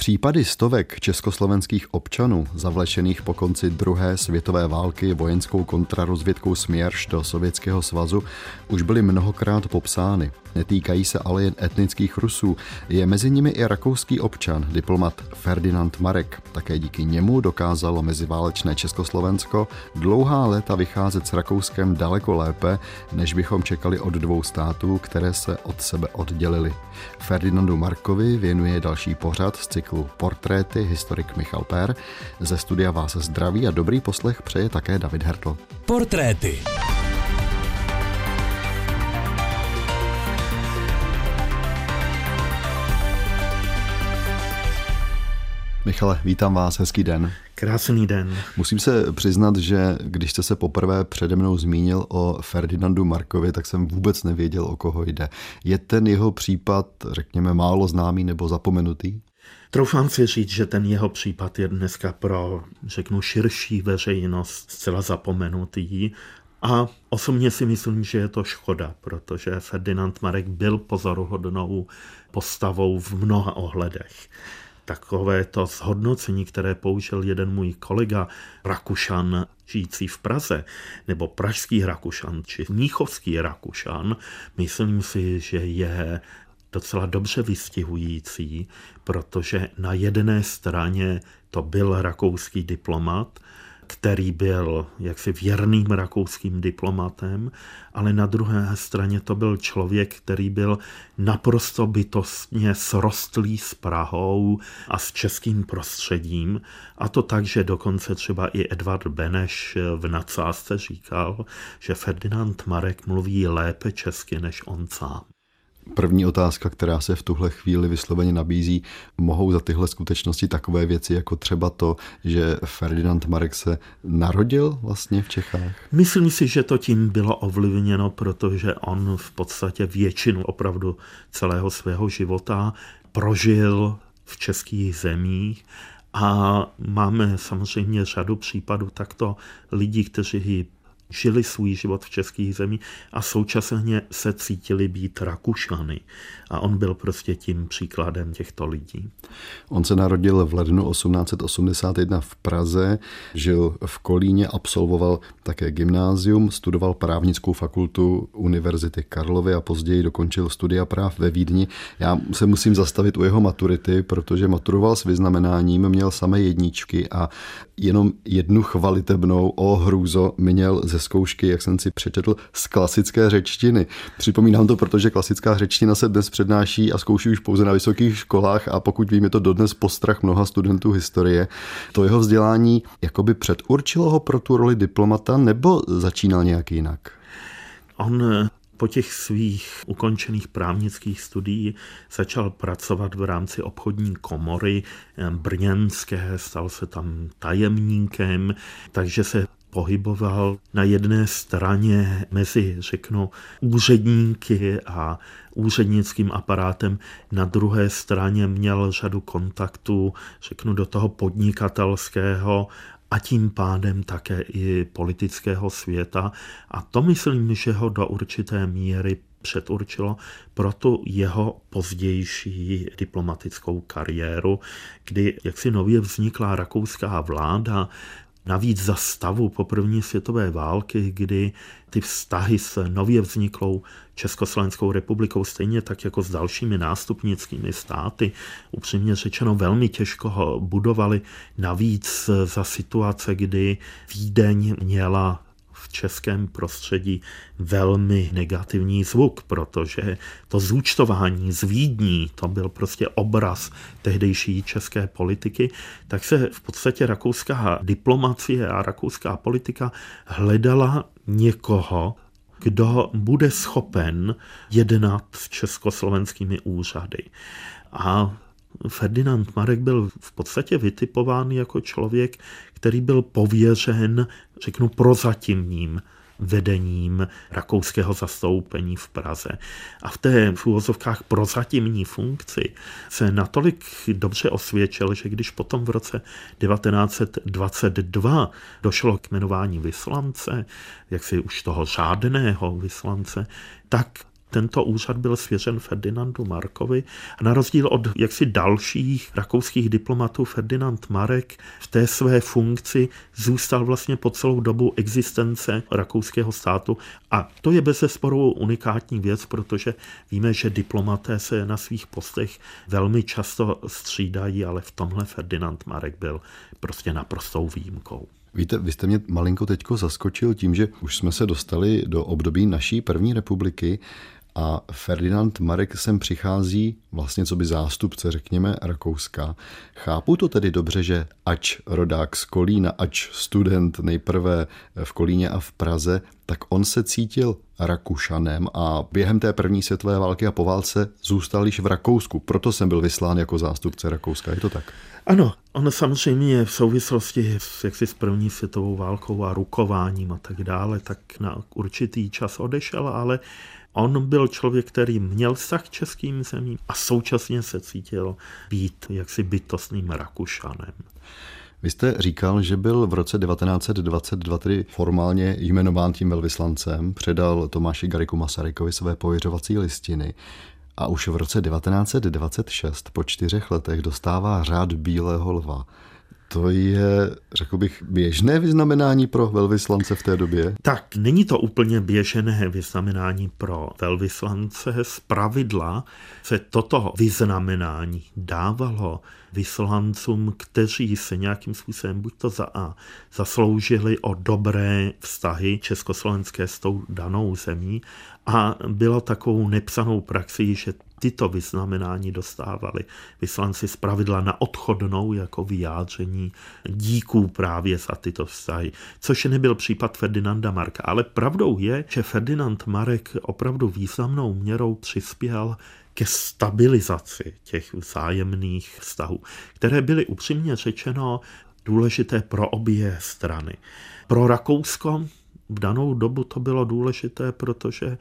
Případy stovek československých občanů zavlečených po konci druhé světové války vojenskou kontrarozvědkou Směrš do Sovětského svazu už byly mnohokrát popsány. Netýkají se ale jen etnických Rusů. Je mezi nimi i rakouský občan, diplomat Ferdinand Marek. Také díky němu dokázalo meziválečné Československo dlouhá léta vycházet s Rakouskem daleko lépe, než bychom čekali od dvou států, které se od sebe oddělili. Ferdinandu Markovi věnuje další pořad z cyklu Portréty historik Michal Per. Ze studia vás zdraví a dobrý poslech přeje také David Hertl. Portréty. Michale, vítám vás, hezký den. Krásný den. Musím se přiznat, že když jste se poprvé přede mnou zmínil o Ferdinandu Markovi, tak jsem vůbec nevěděl, o koho jde. Je ten jeho případ, řekněme, málo známý nebo zapomenutý? Troufám si říct, že ten jeho případ je dneska pro, řeknu, širší veřejnost zcela zapomenutý. A osobně si myslím, že je to škoda, protože Ferdinand Marek byl pozoruhodnou postavou v mnoha ohledech takové to zhodnocení, které použil jeden můj kolega Rakušan, žijící v Praze, nebo pražský Rakušan, či Míchovský Rakušan, myslím si, že je docela dobře vystihující, protože na jedné straně to byl rakouský diplomat, který byl jaksi věrným rakouským diplomatem, ale na druhé straně to byl člověk, který byl naprosto bytostně srostlý s Prahou a s českým prostředím. A to tak, že dokonce třeba i Edvard Beneš v nadsázce říkal, že Ferdinand Marek mluví lépe česky než on sám. První otázka, která se v tuhle chvíli vysloveně nabízí, mohou za tyhle skutečnosti takové věci, jako třeba to, že Ferdinand Marek se narodil vlastně v Čechách? Myslím si, že to tím bylo ovlivněno, protože on v podstatě většinu opravdu celého svého života prožil v českých zemích a máme samozřejmě řadu případů takto lidí, kteří žili svůj život v českých zemích a současně se cítili být Rakušany. A on byl prostě tím příkladem těchto lidí. On se narodil v lednu 1881 v Praze, žil v Kolíně, absolvoval také gymnázium, studoval právnickou fakultu Univerzity Karlovy a později dokončil studia práv ve Vídni. Já se musím zastavit u jeho maturity, protože maturoval s vyznamenáním, měl samé jedničky a jenom jednu chvalitebnou o hrůzo měl ze zkoušky, jak jsem si přečetl, z klasické řečtiny. Připomínám to, protože klasická řečtina se dnes přednáší a zkouší už pouze na vysokých školách a pokud vím, je to dodnes postrach mnoha studentů historie. To jeho vzdělání jakoby předurčilo ho pro tu roli diplomata nebo začínal nějak jinak? On po těch svých ukončených právnických studií začal pracovat v rámci obchodní komory brněnské, stal se tam tajemníkem, takže se pohyboval na jedné straně mezi, řeknu, úředníky a úřednickým aparátem, na druhé straně měl řadu kontaktů, řeknu, do toho podnikatelského a tím pádem také i politického světa. A to myslím, že ho do určité míry předurčilo pro tu jeho pozdější diplomatickou kariéru, kdy jaksi nově vznikla rakouská vláda, Navíc za stavu po první světové války, kdy ty vztahy s nově vzniklou Československou republikou, stejně tak jako s dalšími nástupnickými státy, upřímně řečeno velmi těžko ho budovali. Navíc za situace, kdy Vídeň měla českém prostředí velmi negativní zvuk, protože to zúčtování z Vídní, to byl prostě obraz tehdejší české politiky, tak se v podstatě rakouská diplomacie a rakouská politika hledala někoho, kdo bude schopen jednat s československými úřady. A Ferdinand Marek byl v podstatě vytipován jako člověk, který byl pověřen, řeknu, prozatímním vedením rakouského zastoupení v Praze. A v té v úvozovkách prozatímní funkci se natolik dobře osvědčil, že když potom v roce 1922 došlo k jmenování vyslance, jak si už toho řádného vyslance, tak Tento úřad byl svěřen Ferdinandu Markovi a na rozdíl od jaksi dalších rakouských diplomatů Ferdinand Marek v té své funkci zůstal vlastně po celou dobu existence rakouského státu a to je bez sporu unikátní věc, protože víme, že diplomaté se na svých postech velmi často střídají, ale v tomhle Ferdinand Marek byl prostě naprostou výjimkou. Víte, vy jste mě malinko teďko zaskočil tím, že už jsme se dostali do období naší první republiky a Ferdinand Marek sem přichází vlastně co by zástupce, řekněme, Rakouska. Chápu to tedy dobře, že ač rodák z Kolína, ač student nejprve v Kolíně a v Praze, tak on se cítil Rakušanem a během té první světové války a po válce zůstal již v Rakousku. Proto jsem byl vyslán jako zástupce Rakouska. Je to tak? Ano, ono samozřejmě v souvislosti s, jaksi s první světovou válkou a rukováním a tak dále, tak na určitý čas odešel, ale On byl člověk, který měl vztah českým zemím a současně se cítil být jaksi bytostným Rakušanem. Vy jste říkal, že byl v roce 1922 tedy formálně jmenován tím velvyslancem, předal Tomáši Gariku Masarykovi své pověřovací listiny a už v roce 1926 po čtyřech letech dostává řád Bílého lva. To je, řekl bych, běžné vyznamenání pro velvyslance v té době? Tak, není to úplně běžné vyznamenání pro velvyslance. Z pravidla se toto vyznamenání dávalo vyslancům, kteří se nějakým způsobem buď to za A zasloužili o dobré vztahy československé s tou danou zemí a bylo takovou nepsanou praxi, že tyto vyznamenání dostávali vyslanci z pravidla na odchodnou jako vyjádření díků právě za tyto vztahy, což nebyl případ Ferdinanda Marka. Ale pravdou je, že Ferdinand Marek opravdu významnou měrou přispěl ke stabilizaci těch vzájemných vztahů, které byly upřímně řečeno důležité pro obě strany. Pro Rakousko v danou dobu to bylo důležité, protože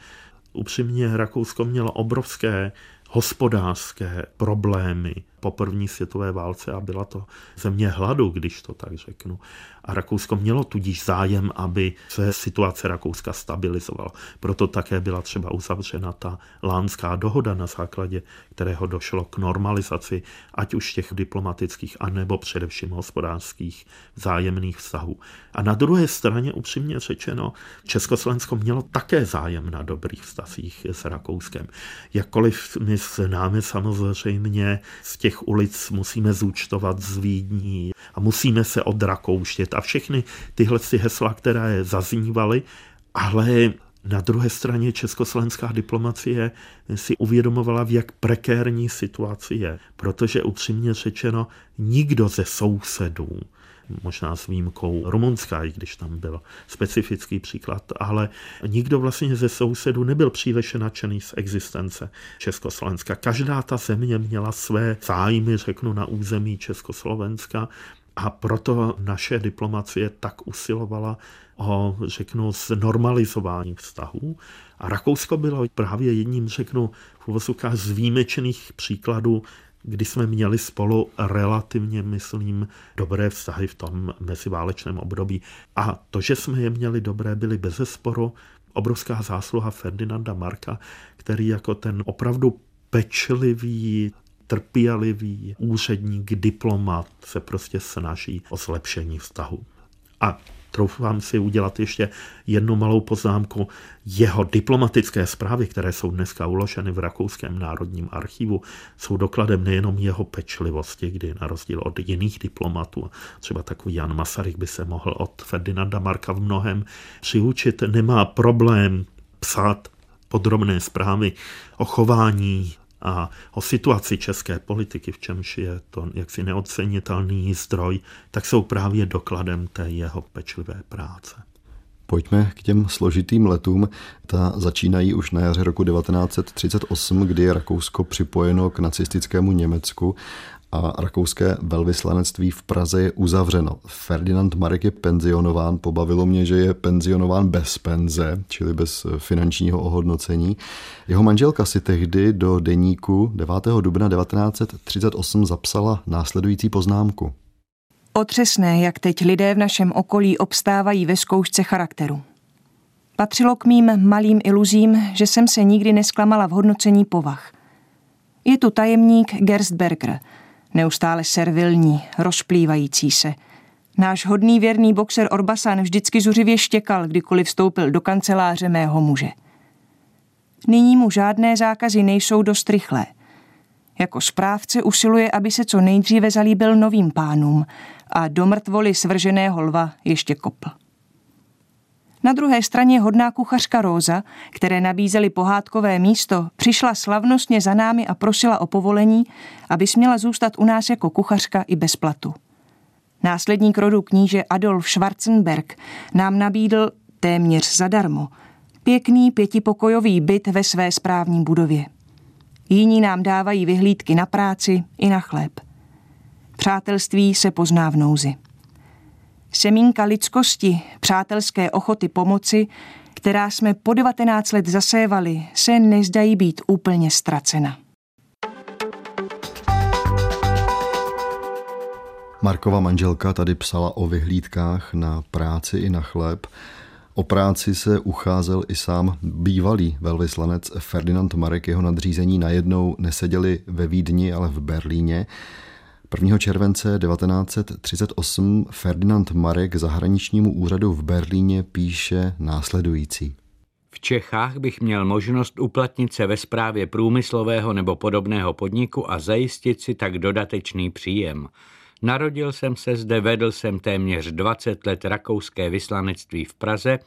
upřímně Rakousko mělo obrovské hospodářské problémy po první světové válce a byla to země hladu, když to tak řeknu. A Rakousko mělo tudíž zájem, aby se situace Rakouska stabilizovala. Proto také byla třeba uzavřena ta lánská dohoda, na základě kterého došlo k normalizaci ať už těch diplomatických, anebo především hospodářských zájemných vztahů. A na druhé straně, upřímně řečeno, Československo mělo také zájem na dobrých vztazích s Rakouskem. Jakkoliv my známe samozřejmě. Z těch ulic musíme zúčtovat z Vídní a musíme se odrakouštět a všechny tyhle si hesla, které zaznívaly, ale na druhé straně československá diplomacie si uvědomovala, v jak prekérní situaci je, protože upřímně řečeno nikdo ze sousedů možná s výjimkou Rumunska, i když tam byl specifický příklad, ale nikdo vlastně ze sousedů nebyl příliš nadšený z existence Československa. Každá ta země měla své zájmy, řeknu, na území Československa a proto naše diplomacie tak usilovala o, řeknu, znormalizování vztahů. A Rakousko bylo právě jedním, řeknu, v z výjimečných příkladů kdy jsme měli spolu relativně, myslím, dobré vztahy v tom meziválečném období. A to, že jsme je měli dobré, byly bez sporu obrovská zásluha Ferdinanda Marka, který jako ten opravdu pečlivý, trpělivý úředník, diplomat se prostě snaží o zlepšení vztahu. A troufám si udělat ještě jednu malou poznámku. Jeho diplomatické zprávy, které jsou dneska uloženy v Rakouském národním archivu, jsou dokladem nejenom jeho pečlivosti, kdy na rozdíl od jiných diplomatů, třeba takový Jan Masaryk by se mohl od Ferdinanda Marka v mnohem přiučit, nemá problém psát podrobné zprávy o chování a o situaci české politiky, v čemž je to jaksi neocenitelný zdroj, tak jsou právě dokladem té jeho pečlivé práce. Pojďme k těm složitým letům. Ta začínají už na jaře roku 1938, kdy je Rakousko připojeno k nacistickému Německu a rakouské velvyslanectví v Praze je uzavřeno. Ferdinand Marek je penzionován, pobavilo mě, že je penzionován bez penze, čili bez finančního ohodnocení. Jeho manželka si tehdy do deníku 9. dubna 1938 zapsala následující poznámku. Otřesné, jak teď lidé v našem okolí obstávají ve zkoušce charakteru. Patřilo k mým malým iluzím, že jsem se nikdy nesklamala v hodnocení povah. Je tu tajemník Gerstberger, neustále servilní, rozplývající se. Náš hodný věrný boxer Orbasan vždycky zuřivě štěkal, kdykoliv vstoupil do kanceláře mého muže. Nyní mu žádné zákazy nejsou dost rychlé. Jako správce usiluje, aby se co nejdříve zalíbil novým pánům a do mrtvoly svrženého lva ještě kopl. Na druhé straně hodná kuchařka Róza, které nabízeli pohádkové místo, přišla slavnostně za námi a prosila o povolení, aby směla zůstat u nás jako kuchařka i bez platu. Následník rodu kníže Adolf Schwarzenberg nám nabídl téměř zadarmo pěkný pětipokojový byt ve své správní budově. Jiní nám dávají vyhlídky na práci i na chléb. Přátelství se pozná v nouzi. Semínka lidskosti, přátelské ochoty pomoci, která jsme po 19 let zasévali, se nezdají být úplně ztracena. Markova manželka tady psala o vyhlídkách na práci i na chléb. O práci se ucházel i sám bývalý velvyslanec Ferdinand Marek. Jeho nadřízení najednou neseděli ve Vídni, ale v Berlíně. 1. července 1938 Ferdinand Marek zahraničnímu úřadu v Berlíně píše následující. V Čechách bych měl možnost uplatnit se ve správě průmyslového nebo podobného podniku a zajistit si tak dodatečný příjem. Narodil jsem se zde, vedl jsem téměř 20 let rakouské vyslanectví v Praze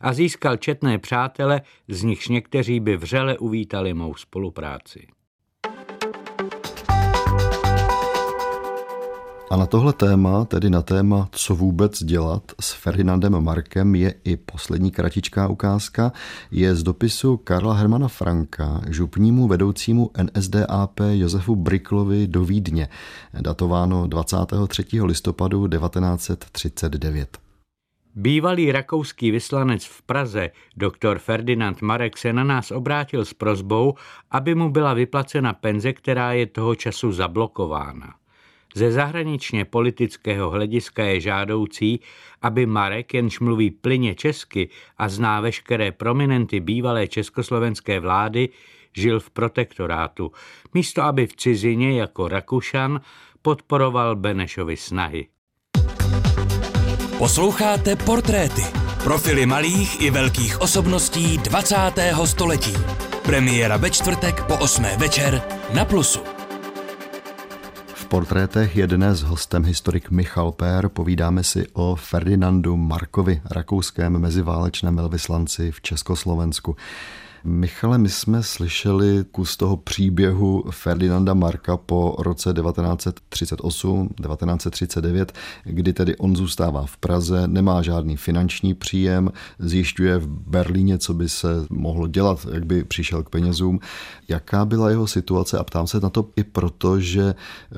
a získal četné přátele, z nichž někteří by vřele uvítali mou spolupráci. A na tohle téma, tedy na téma, co vůbec dělat s Ferdinandem Markem, je i poslední kratičká ukázka. Je z dopisu Karla Hermana Franka, župnímu vedoucímu NSDAP Josefu Briklovi do Vídně, datováno 23. listopadu 1939. Bývalý rakouský vyslanec v Praze, doktor Ferdinand Marek, se na nás obrátil s prozbou, aby mu byla vyplacena penze, která je toho času zablokována. Ze zahraničně politického hlediska je žádoucí, aby Marek, jenž mluví plyně česky a zná veškeré prominenty bývalé československé vlády, žil v protektorátu, místo aby v cizině jako Rakušan podporoval Benešovy snahy. Posloucháte portréty, profily malých i velkých osobností 20. století. Premiéra ve čtvrtek po 8. večer na Plusu portrétech je dnes hostem historik Michal Pér. Povídáme si o Ferdinandu Markovi, rakouském meziválečném velvyslanci v Československu. Michale, my jsme slyšeli kus toho příběhu Ferdinanda Marka po roce 1938, 1939, kdy tedy on zůstává v Praze, nemá žádný finanční příjem, zjišťuje v Berlíně, co by se mohlo dělat, jak by přišel k penězům. Jaká byla jeho situace a ptám se na to i proto, že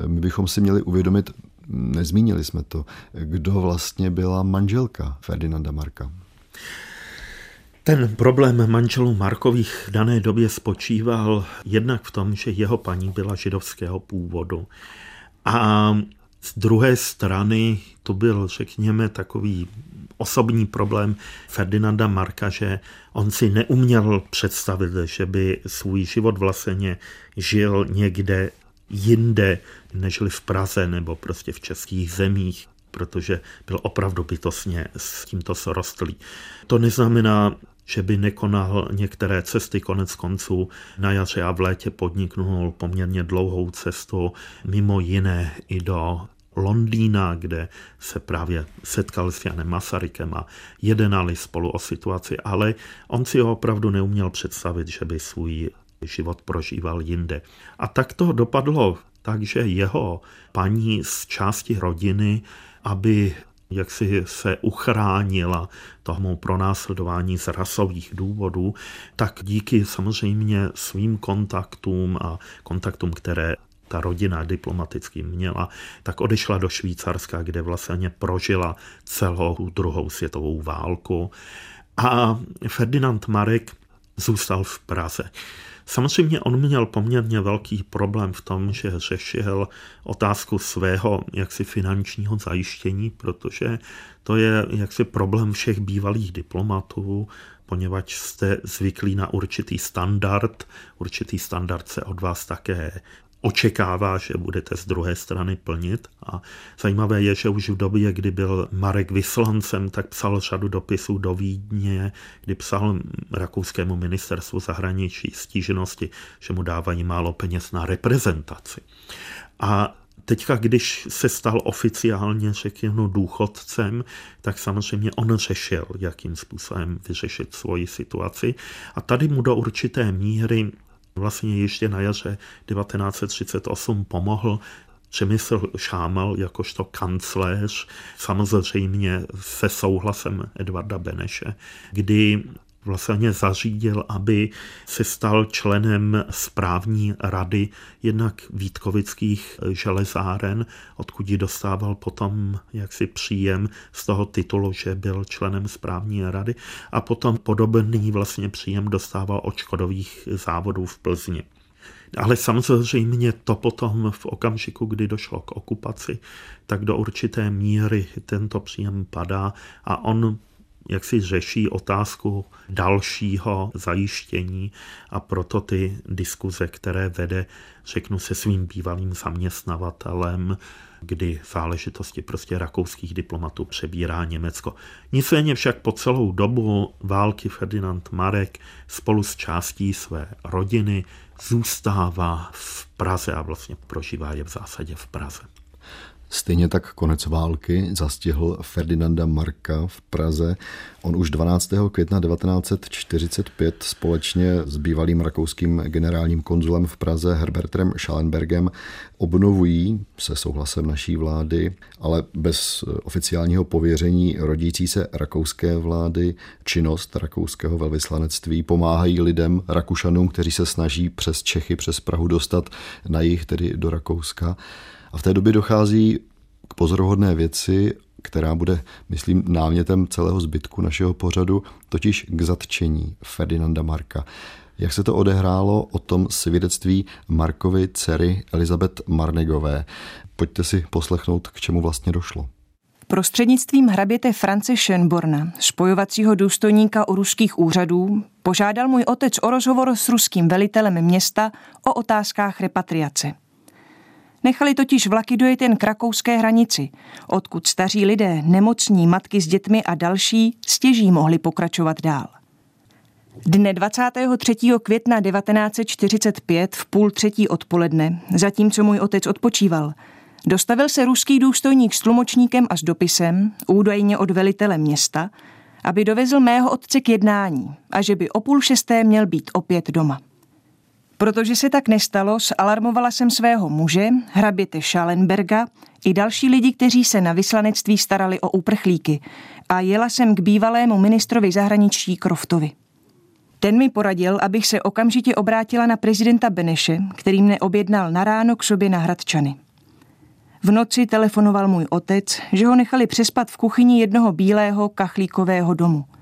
my bychom si měli uvědomit, nezmínili jsme to, kdo vlastně byla manželka Ferdinanda Marka. Ten problém manželů Markových v dané době spočíval jednak v tom, že jeho paní byla židovského původu. A z druhé strany to byl, řekněme, takový osobní problém Ferdinanda Marka, že on si neuměl představit, že by svůj život vlastně žil někde jinde, nežli v Praze nebo prostě v českých zemích protože byl opravdu bytostně s tímto srostlý. To neznamená, že by nekonal některé cesty konec konců. Na jaře a v létě podniknul poměrně dlouhou cestu, mimo jiné i do Londýna, kde se právě setkal s Janem Masarykem a jedenali spolu o situaci, ale on si ho opravdu neuměl představit, že by svůj život prožíval jinde. A tak to dopadlo tak, že jeho paní z části rodiny, aby jak si se uchránila tomu pronásledování z rasových důvodů, tak díky samozřejmě svým kontaktům a kontaktům, které ta rodina diplomaticky měla, tak odešla do Švýcarska, kde vlastně prožila celou druhou světovou válku. A Ferdinand Marek zůstal v Praze. Samozřejmě on měl poměrně velký problém v tom, že řešil otázku svého jaksi finančního zajištění, protože to je jaksi problém všech bývalých diplomatů, poněvadž jste zvyklí na určitý standard, určitý standard se od vás také očekává, že budete z druhé strany plnit. A zajímavé je, že už v době, kdy byl Marek vyslancem, tak psal řadu dopisů do Vídně, kdy psal rakouskému ministerstvu zahraničí stíženosti, že mu dávají málo peněz na reprezentaci. A Teďka, když se stal oficiálně, řekněme, důchodcem, tak samozřejmě on řešil, jakým způsobem vyřešit svoji situaci. A tady mu do určité míry vlastně ještě na jaře 1938 pomohl Přemysl Šámal jakožto kancléř, samozřejmě se souhlasem Edvarda Beneše, kdy vlastně zařídil, aby se stal členem správní rady jednak Vítkovických železáren, odkud ji dostával potom jaksi příjem z toho titulu, že byl členem správní rady a potom podobný vlastně příjem dostával od Škodových závodů v Plzni. Ale samozřejmě to potom v okamžiku, kdy došlo k okupaci, tak do určité míry tento příjem padá a on jak si řeší otázku dalšího zajištění a proto ty diskuze, které vede, řeknu se svým bývalým zaměstnavatelem, kdy záležitosti prostě rakouských diplomatů přebírá Německo. Nicméně však po celou dobu války Ferdinand Marek spolu s částí své rodiny zůstává v Praze a vlastně prožívá je v zásadě v Praze. Stejně tak konec války zastihl Ferdinanda Marka v Praze. On už 12. května 1945 společně s bývalým rakouským generálním konzulem v Praze Herbertem Schallenbergem obnovují se souhlasem naší vlády, ale bez oficiálního pověření rodící se rakouské vlády činnost rakouského velvyslanectví pomáhají lidem, Rakušanům, kteří se snaží přes Čechy, přes Prahu dostat na jich, tedy do Rakouska. A v té době dochází k pozoruhodné věci, která bude, myslím, námětem celého zbytku našeho pořadu, totiž k zatčení Ferdinanda Marka. Jak se to odehrálo, o tom svědectví Markovy dcery Elizabeth Marnegové. Pojďte si poslechnout, k čemu vlastně došlo. Prostřednictvím hraběte France Schönborna, spojovacího důstojníka u ruských úřadů, požádal můj otec o rozhovor s ruským velitelem města o otázkách repatriace. Nechali totiž vlaky dojet jen k rakouské hranici, odkud staří lidé, nemocní, matky s dětmi a další stěží mohli pokračovat dál. Dne 23. května 1945 v půl třetí odpoledne, zatímco můj otec odpočíval, dostavil se ruský důstojník s tlumočníkem a s dopisem, údajně od velitele města, aby dovezl mého otce k jednání a že by o půl šesté měl být opět doma. Protože se tak nestalo, zalarmovala jsem svého muže, hraběte Schallenberga, i další lidi, kteří se na vyslanectví starali o uprchlíky a jela jsem k bývalému ministrovi zahraničí Kroftovi. Ten mi poradil, abych se okamžitě obrátila na prezidenta Beneše, který mne objednal na ráno k sobě na Hradčany. V noci telefonoval můj otec, že ho nechali přespat v kuchyni jednoho bílého kachlíkového domu –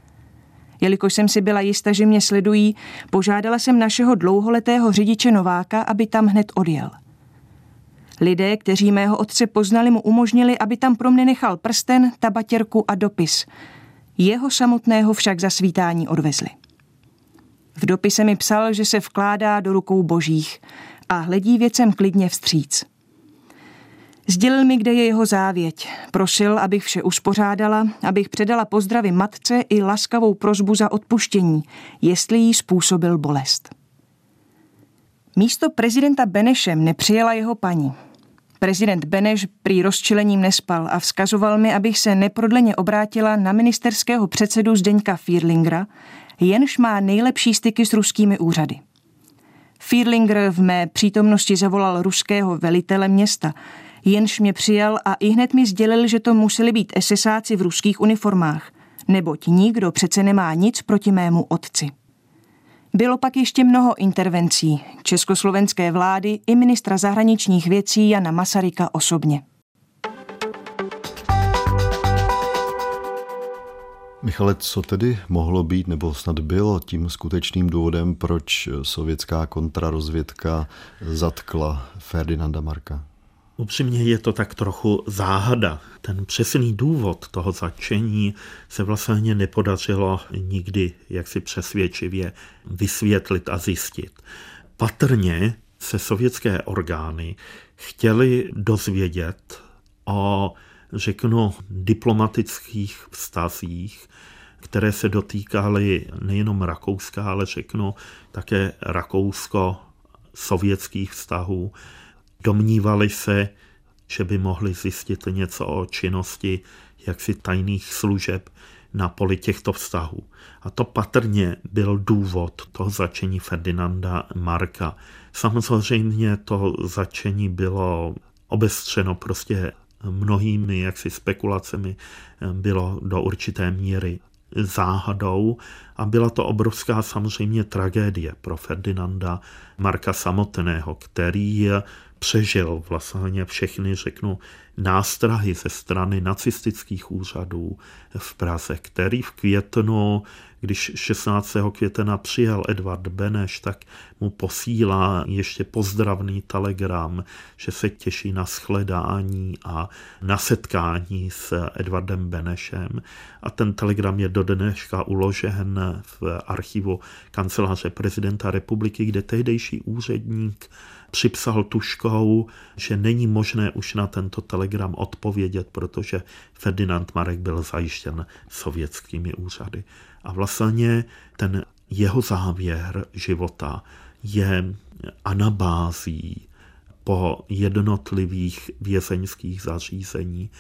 Jelikož jsem si byla jista, že mě sledují, požádala jsem našeho dlouholetého řidiče Nováka, aby tam hned odjel. Lidé, kteří mého otce poznali, mu umožnili, aby tam pro mne nechal prsten, tabatěrku a dopis. Jeho samotného však za svítání odvezli. V dopise mi psal, že se vkládá do rukou božích a hledí věcem klidně vstříc. Sdělil mi, kde je jeho závěť. Prosil, abych vše uspořádala, abych předala pozdravy matce i laskavou prozbu za odpuštění, jestli jí způsobil bolest. Místo prezidenta Benešem nepřijela jeho paní. Prezident Beneš prý rozčilením nespal a vzkazoval mi, abych se neprodleně obrátila na ministerského předsedu Zdeňka Fierlingera, jenž má nejlepší styky s ruskými úřady. Fierlinger v mé přítomnosti zavolal ruského velitele města – jenž mě přijal a i hned mi sdělil, že to museli být esesáci v ruských uniformách, neboť nikdo přece nemá nic proti mému otci. Bylo pak ještě mnoho intervencí československé vlády i ministra zahraničních věcí Jana Masaryka osobně. Michale, co tedy mohlo být, nebo snad bylo tím skutečným důvodem, proč sovětská kontrarozvědka zatkla Ferdinanda Marka? Upřímně je to tak trochu záhada. Ten přesný důvod toho začení se vlastně nepodařilo nikdy jaksi přesvědčivě vysvětlit a zjistit. Patrně se sovětské orgány chtěli dozvědět o, řeknu, diplomatických vztazích, které se dotýkaly nejenom Rakouska, ale řeknu také rakousko-sovětských vztahů, Domnívali se, že by mohli zjistit něco o činnosti jaksi tajných služeb na poli těchto vztahů. A to patrně byl důvod toho začení Ferdinanda Marka. Samozřejmě to začení bylo obestřeno prostě mnohými jaksi spekulacemi, bylo do určité míry záhadou a byla to obrovská samozřejmě tragédie pro Ferdinanda Marka samotného, který přežil vlastně všechny, řeknu, nástrahy ze strany nacistických úřadů v Praze, který v květnu, když 16. května přijel Edvard Beneš, tak mu posílá ještě pozdravný telegram, že se těší na shledání a na setkání s Edvardem Benešem. A ten telegram je do dneška uložen v archivu kanceláře prezidenta republiky, kde tehdejší úředník připsal tuškou, že není možné už na tento telegram odpovědět, protože Ferdinand Marek byl zajištěn sovětskými úřady. A vlastně ten jeho závěr života je anabází po jednotlivých vězeňských zařízení,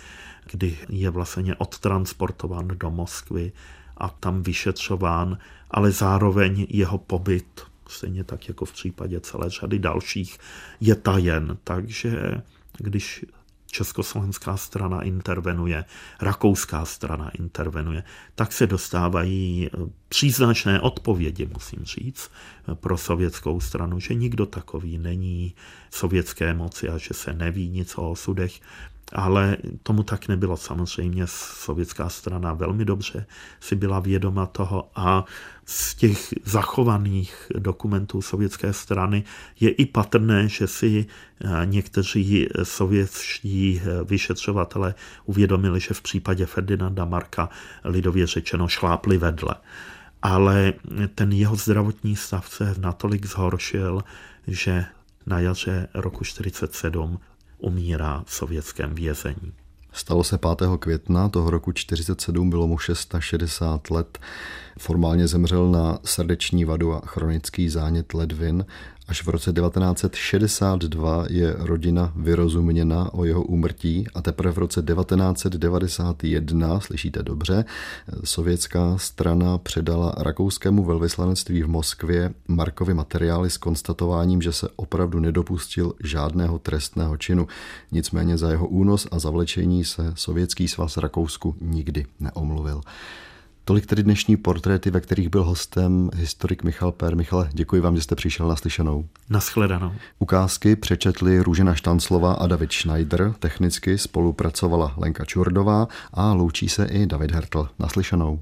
kdy je vlastně odtransportován do Moskvy a tam vyšetřován, ale zároveň jeho pobyt stejně tak jako v případě celé řady dalších, je tajen. Takže když československá strana intervenuje, rakouská strana intervenuje, tak se dostávají příznačné odpovědi, musím říct, pro sovětskou stranu, že nikdo takový není sovětské moci a že se neví nic o osudech ale tomu tak nebylo samozřejmě. Sovětská strana velmi dobře si byla vědoma toho a z těch zachovaných dokumentů sovětské strany je i patrné, že si eh, někteří sovětští eh, vyšetřovatele uvědomili, že v případě Ferdinanda Marka lidově řečeno šlápli vedle. Ale ten jeho zdravotní stav se natolik zhoršil, že na jaře roku 1947 umírá v sovětském vězení. Stalo se 5. května toho roku 47, bylo mu 660 let. Formálně zemřel na srdeční vadu a chronický zánět ledvin Až v roce 1962 je rodina vyrozuměna o jeho úmrtí a teprve v roce 1991, slyšíte dobře, sovětská strana předala rakouskému velvyslanectví v Moskvě Markovi materiály s konstatováním, že se opravdu nedopustil žádného trestného činu. Nicméně za jeho únos a zavlečení se Sovětský svaz Rakousku nikdy neomluvil. Tolik tedy dnešní portréty, ve kterých byl hostem historik Michal Per. Michale, děkuji vám, že jste přišel na slyšenou. Naschledanou. Ukázky přečetli Růžena Štanclova a David Schneider. Technicky spolupracovala Lenka Čurdová a loučí se i David Hertl. Naslyšenou.